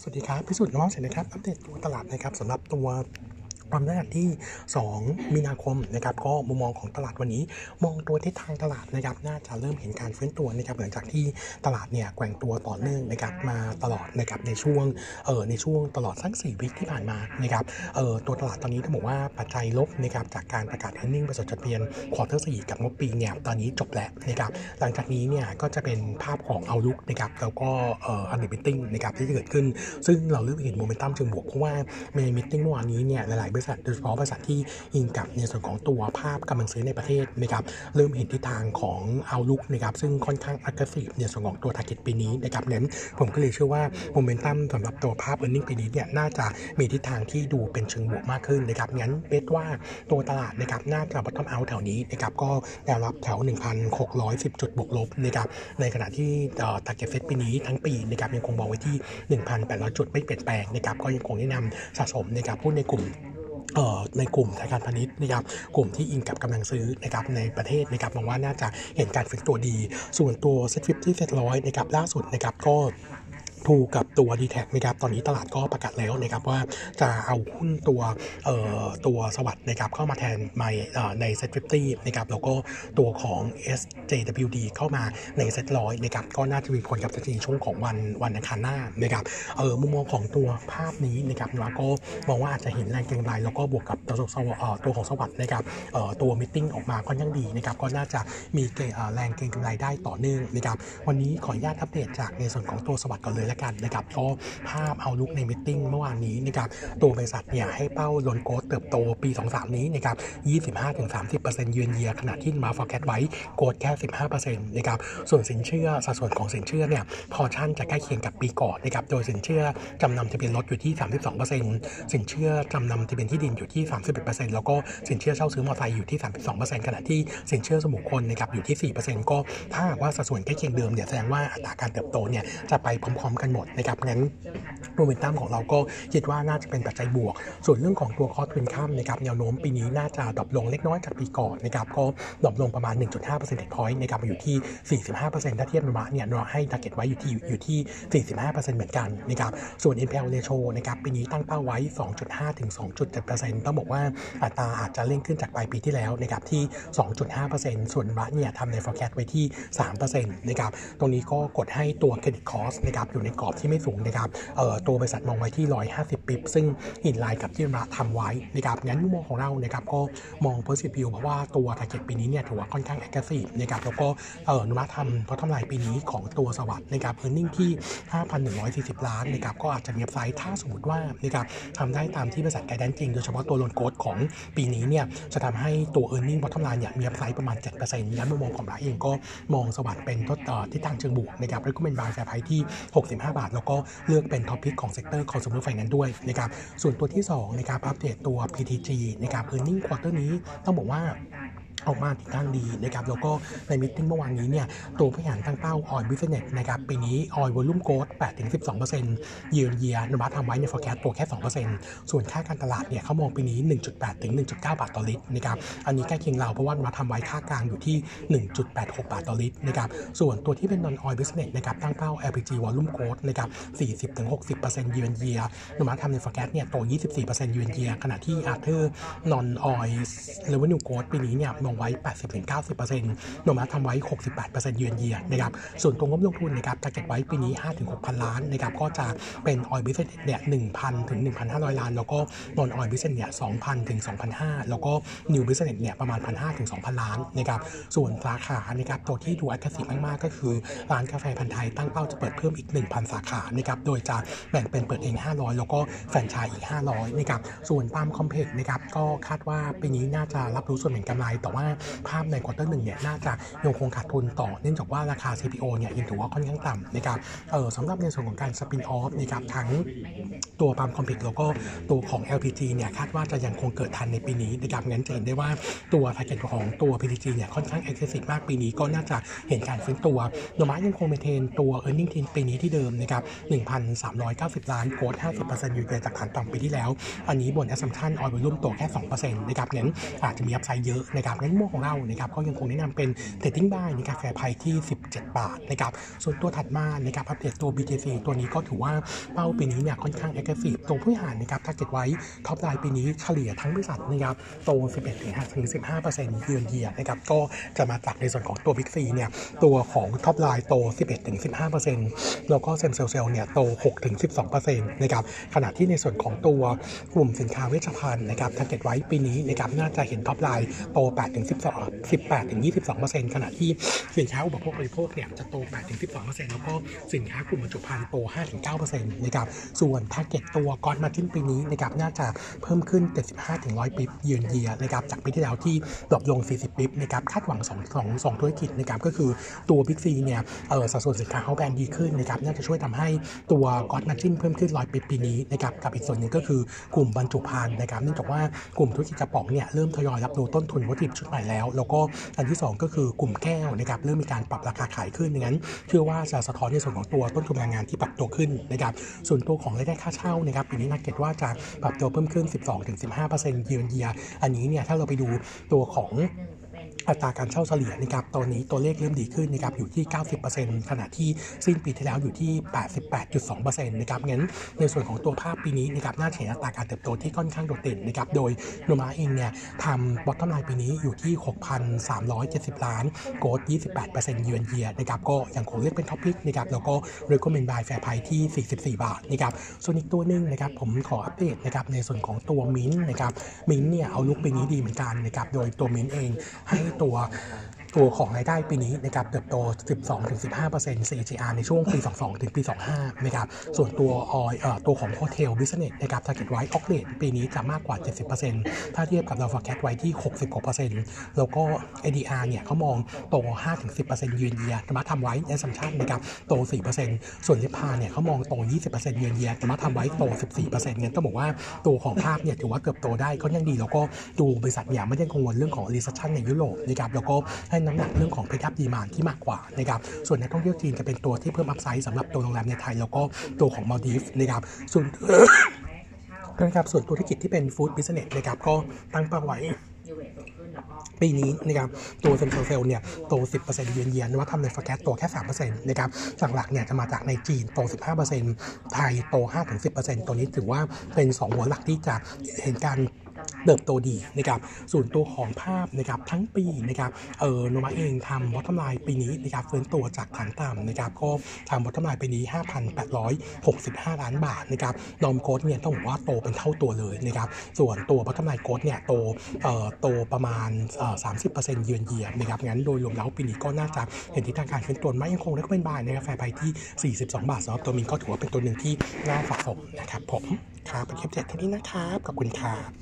สวัสดีครับ พิสุทธิ์น้องเสร็จนะครับ อัปเดตตัวตลาดนะครับสำหรับตัว วามน่าที่ 2 มีนาคมนะครับก็มุมมองของตลาดวันนี้ มองตัวทิศทางตลาดนะครับน่าจะเริ่มเห็นการฟื้นตัวนะครับหลังจากที่ตลาดเนี่ยแกว่งตัวต่อเนื่องนะครับมาตลอดนะครับในช่วงเออในช่วงตลอดสักสี่ week ที่ผ่านมานะครับเออตัวตลาดตอนนี้ต้องบอกว่าปัจจัยลบนะครับจากการประกาศ e a r n i n g บริษัทจดทะเบียน quarter สี่กับงบปีเนี่ยตอนนี้จบแล้วนะครับหลังจากนี้เนี่ยก็จะเป็นภาพของ outlook นะครับแล้วก็เอ่อ analyst meeting นะครับที่จะเกิดขึ้น ซึ่งเราเริ่มเห็นโมเมนตัมเชิงบวกเพราะว่าใน meeting เมื่อวานนี้เนี่ยหลายๆบริษัทโดยเฉพาะบริษัทที่อิงกับในส่วนของตัวภาพกำลังซื้อในประเทศนะครับเริ่มเห็นทิศทางของ outlook นะครับซึ่งค่อนข้างอัก r e s s i v e ในส่วนของตัว t a r g e t ปีนี้นะครับนั้นผมก็เลยเชื่อว่าโมเมนตัมสำหรับตัวภาพ e a r n i n g ปีนี้เนี่ยน่าจะมีทิศทางที่ดูเป็นเชิงบวกมากขึ้นนะครับงั้นเบสว่าตัวตลาดนะครับน่าจะ bottom out แถวนี้นะครับก็แนวรับแถว 1,610 จุดบวกลบนะครับในขณะที่ target set ปีนี้ทั้งปีนะครับยังคงมองไว้ที่ 1,800 จุดไม่เปลี่ยนแปลงนะครับก็ยังคงแนะนำสะสมนะครับหุ้นในกลุ่ม ในกลุ่มธนาคารพาณิชย์นะครับกลุ่มที่อิงกับกำลังซื้อนะครับในประเทศนะครับมองว่าน่าจะเห็นการฟื้นตัวดี ส่วนตัวเซ็ตฟิฟที่เซ็ตร้อยนะครับล่าสุดนะครับก็ ถูกกับตัว d t แทนะครับตอนนี้ตลาดก็ประกาศแล้วนะครับว่าจะเอาหุ้นตัวเอ่อตัวสวัสด์นะครับเข้ามาแทนในเอ่อใน SET fifty นะครับแล้วก็ตัวของ SJWD เข้ามาในเซ็ตร้อยนะครับก็น่าจะมีผลกับในช่วงของวันวันอังคารหน้านะครับเออมุมมองของตัวภาพนี้นะครับเราก็มองว่าอาจจะเห็นแรงเก็งกำไรแล้วก็บวกกับตัวสวเอ่อตัวของ SAWAD นะครับเอ่อตัว meeting ออกมาค่อนข้างดีนะครับก็น่าจะมีเอ่อแรงเก็งกำไรได้ต่อเนื่องนะครับวันนี้ขออนุญาตอัปเดตจากในส่วนของตัว SAWAD ก่อนเลยละกันนะครับก็ภาพ outlook ใน meeting เมื่อวานนี้นะครับตัวบริษัทเนี่ยให้เป้า loan growth เติบโตปี 23 นี้นะครับ25-30%เยือนเยียขณะที่โนมูระ forecast ไว้ growth แค่ 15%นะครับส่วนสินเชื่อสัดส่วนของสินเชื่อเนี่ยพอชั่นจะใกล้เคียงกับปีก่อนนะครับโดยสินเชื่อจำนำทะเบียนรถอยู่ที่ 32%สินเชื่อจำนำทะเบียนที่ดินอยู่ที่ 31%แล้วก็สินเชื่อเช่าซื้อมอเตอร์ไซค์อยู่ที่ 32%ขณะที่สินเชื่อส่วนบุคคลนะครับอยู่ที่ 4%ก็ถ้าว่าสัดส่วนใกล้เคียงเดิมเนี่ยแสดงว่าอัตราการเติบโตเนี่ยจะไปพร้อมกันหมดนะครับงั้นโมเมนตัมของเราก็คิดว่าน่าจะเป็นปัจจัยบวก ส่วนเรื่องของตัว cost to income นะครับแนวโน้มปีนี้น่าจะ drop ลงเล็กน้อยจากปีก่อนนะครับก็ drop ลงประมาณ 1.5 percentage point นะครับมาอยู่ที่ 45%ถ้าเทียบโนมูระเนี่ยเราให้ target ไว้อยู่ที่อยู่ที่ 45%เหมือนกันนะครับส่วน NPL ratio นะครับปีนี้ตั้งเป้าไว้ 2.5 ถึง 2.7%ต้องบอกว่าอัตราอาจจะเร่งขึ้นจากปลายปีที่แล้วนะครับที่ 2.5%ส่วนโนมูระเนี่ยทำใน forecast ไว้ที่ 3%นะครับตรงนี้ก็กดให้ตัว credit cost นะครับอยู่ในในกรอบที่ไม่สูงนะครับเอ่อตัวบริษัทมองไว้ที่ 150 ปิบซึ่งอินไลน์กับที่ราทำไว้นะครับงั้นมุมมองของเรานะครับก็มอง positive view เพราะว่าตัว target ปีนี้เนี่ยถือว่าค่อนข้าง aggressive นะครับแล้วก็เอ่อนุมัติทำเพราะทำลายปีนี้ของตัวสวัสด์นะครับ earning ที่ 5,140 ล้านนะครับก็อาจจะมีอัพไซด์ถ้าสมมติว่านะครับทำได้ตามที่บริษัทไกด์แดนจริง โดยเฉพาะตัวโลนโกดของปีนี้เนี่ยจะทำให้ตัว earning bottom line เนี่ยมี upside ประมาณ7%งั้นมุมมองของเราเองก็มอง SAWAD เป็นทิศทางเชิงบวกนะครับ recommend buy fair price 5 บาท แล้วก็เลือกเป็นท็อปพิกของเซกเตอร์คอน sumer finance ด้วยนะครับส่วนตัวที่2นะครับอัปเดตตัว PTG นะครับ earning quarter นี้ต้องบอกว่า ออกมาทิศทางดีนะครับแล้วก็ใน meeting เมื่อวานนี้เนี่ยตัวผู้บริหารตั้งเป้า oil business นะครับปีนี้ oil volume growth 8-12%เยือนเยียนวัตทำไว้ใน forecast ตัวแค่ 2%ส่วนค่าการตลาดเนี่ยเขามองปีนี้ 1.8 ถึง 1.9 บาทต่อลิตรนะครับอันนี้ใกล้เคียงเราเพราะว่านวัตทำไว้ค่ากลางอยู่ที่ 1.86 บาทต่อลิตรนะครับส่วนตัวที่เป็น non oil business นะครับตั้งเป้า LPG volume growth นะครับ40-60%เยือนเยียนวัตทำใน forecast เนี่ยโต 24%เยือนเยียขณะที่ Arthur non oil revenue growth ปีนี้เนี่ยมองไว้ 80-90%โนมาทำไว้ 68%เยือนเยียนะครับส่วนตัวงบลงทุนนะครับจะเก็บไว้ปีนี้ 5-6,000 ล้านนะครับก็จะเป็น oil business เนี่ย1,000ถึง1,500 ล้าน แล้วก็ non-oil business เนี่ย2,000ถึง2,500 แล้วก็ new business เนี่ยประมาณ 1,500ถึง2,000 ล้านนะครับส่วนสาขานะครับตัวที่ดู aggressive มากๆ ก็คือ ร้านกาแฟพันธุ์ไทยตั้งเป้าจะเปิดเพิ่มอีก 1,000 สาขานะครับโดยจะแบ่งเป็นเปิดเอง 500 แล้วก็แฟรนไชส์อีก 500นะครับส่วน palm complex นะครับก็คาดว่าปีนี้น่าจะรับรู้ส่วนแบ่งกำไรแต่ว่าภาพใน quarter หนึ่งเนี่ยน่าจะยังคงขาดทุนต่อเนื่องจากว่าราคา CPO เนี่ยยังถือว่าค่อนข้างต่ำนะครับเออสำหรับในส่วนของการสปินออฟนะครับทั้งตัวปาล์มคอมพล็กซ์แล้วก็ตัวของ LPG เนี่ยคาดว่าจะยังคงเกิดทันในปีนี้นะครับงั้นจะเห็นได้ว่าตัว t a r g e t ของตัว PTG เนี่ยค่อนข้าง aggressive มากปีนี้ก็น่าจะเห็นการฟื้นตัวโนมายังคงเมนเทนตัว e a r n i n g ปีนี้ที่เดิมนะครับ1,390 ล้านโกด50%อยู่ในจากฐานต่ำปีที่แล้ว อันนี้บน assumption oil volume โตแค่2%นะครับงั้นอาจจะมี upside เยอะนะครับนในมุมมองของเรานะครับก็ยังคงแนะนำเป็น trading buy ในกาแฟไพที่ 17 บาทนะครับส่วนตัวถัดมานะครับอัปเดตตัว BJC ตัวนี้ก็ถือว่าเป้าปีนี้เนี่ยค่อนข้าง aggressive ตัวผู้บริหารนะครับ target ไว้ top line ปีนี้เฉลี่ยทั้งบริษัทนะครับโต 11-15%เยือนเยียนะครับก็จะมาจากในส่วนของตัว Big C เนี่ยตัวของ top line โต 11-15%แล้วก็ same store sale เนี่ยโต6-12%นะครับขณะที่ในส่วนของตัวกลุ่มสินค้าเวชภัณฑ์นะครับ target ไว้ปีนี้นะครับน่าจะเห็น top line โต8-12 18ถึง22ขณะที่สินค้าอุปโภคบริโภคเนี่ยจะโต8ถึง12แล้วก็สินค้ากลุ่มบรรจุภัณฑ์โต5ถึง9นะครับส่วน target ตัว gross margin ปีนี้นะครับน่าจะเพิ่มขึ้น 75ถึง100 bip year on year นะครับจากปีที่แล้วที่ drop ลง 40 bip นะครับคาดหวัง2 2 2ธุรกิจนะครับก็คือตัวบิ๊กซีเนี่ยเออสัดส่วนสินค้าเขาแบรนด์ดีขึ้นนะครับน่าจะช่วยทำให้ตัวก้อนมาจิ้นเพิ่มขึ้น100ปิบปีนี้นะครับกับอีกส่วนหนึ่งก็คือกลุ่มบรรจุภัณฑ์นะครับเนื่องจากว่ากลุ่มธุรกิจกระป๋องเนี่ยเริ่มทยอยรับรู้ต้นทุนวัตถุดิบชุดใหม่แล้ว แล้วก็อันที่ 2 ก็คือกลุ่มแก้วนะครับเริ่มมีการปรับราคาขายขึ้นดังนั้น เชื่อว่าจะสะท้อนในส่วนของตัวต้นทุนแรงงานที่ปรับตัวขึ้นนะครับส่วนตัวของรายได้ค่าเช่านะครับปีนี้นักเก็ตว่าจะปรับตัวเพิ่มขึ้น 12-15%เยือนเยียอันนี้เนี่ยถ้าเราไปดูตัวของ อัตราการเช่าเฉลี่ยนะครับตอนนี้ตัวเลขเริ่มดีขึ้นนะครับอยู่ที่ 90%ขณะที่สิ้นปีที่แล้วอยู่ที่ 88.2%นะครับงั้นในส่วนของตัวภาพปีนี้นะครับน่าเห็นอัตราการเติบโตที่ค่อนข้างโดดเด่นนะครับโดยโนมูระเองเนี่ยทำ bottom line ปีนี้อยู่ที่ 6,370 ล้าน growth 28% year on year นะครับก็ยังคงเรียกเป็น top pick นะครับแล้วก็ recommend buy fair price ที่ 44 บาทนะครับส่วนอีกตัวหนึงนะครับผมขออัปเดตนะครับในส่วนของตัวมิ้นนะครับมิ้นเนี่ยเอาลุกปีนี้ดีเหมือนกันนะครับโดยตัวมิ้นเองให้ตัว ตัวของรายได้ปีนี้นะครับเติบโต 12-15% CAGR ในช่วงปี 22 ถึงปี 25 นะครับ ส่วนตัวออยเอ่อตัวของ Hotel Business นะครับ target ไว้ o c เล a ปีนี้จะมากกว่า 70%ถ้าเทียบกับเรา forecast ไว้ที่ 60กว่าเปอร์เซ็นต์แล้วก็ ADR เนี่ยเขามองโต 5-10%ยืนเยียแต่มาทำไว้ในสัมชันนะครับโต 4%ส่วนลิพาเนี่ยเขามองโต 20%ยืนเยียแต่มาทำไว้โต 14%งั้นต้องบอกว่าตัวของภาพเนี่ยถือว่าเกือบโตได้ก็ยังดี แล้วก็ดูบริษัทเนี่ยไม่ได้กังวลเรื่องของ recession ในยุโรปนะครับแล้วก็ให้น้ำหนักเรื่องของ pent up demand ที่มากกว่านะครับส่วนนักท่องเที่ยวจีนจะเป็นตัวที่เพิ่ม upside สำหรับตัวโรงแรมในไทย แล้วก็ตัวของมาลดีฟนะครับส่วนนะครับส่วนธุรกิจที่เป็น food business นะครับก็ตั้งเป้าไว้ปีนี้นะครับตัว same store sale เนี่ยโต 10%เยือนเยียนว่าทำใน forecast โตแค่ 3%นะครับหลักๆเนี่ยจะมาจากในจีนโต 15%ไทยโต 5-10%ตัวนี้ถือว่าเป็น 2 หัวหลักที่จะเห็นการ เติบโตดีนะครับส่วนตัวของภาพนะครับทั้งปีนะครับเออโนมูระเองทำ bottom line ปีนี้นะครับฟื้นตัวจากฐานต่ำนะครับก็ทำ bottom line ปีนี้ 5,865 ล้านบาทนะครับ norm growth เนี่ยต้องบอกว่าโตเป็นเท่าตัวเลยนะครับส่วนตัว bottom line growth เนี่ยโตเอ่อโตประมาณเอ่อ30%เยือนเยียนนะครับงั้นโดยรวมแล้วปีนี้ก็น่าจะเห็นทิศทางการเฟื้นตัวไม่ยังคงได้เป็นบายนะครับแฟร์ไปที่ 42 บาทสำหรับตัวมินก็ถือว่าเป็นตัวหนึ่งที่น่าสะสมนะครับผมครับเป็นคลิปเจ็ดเท่านี้นะครับขอบคุณครับ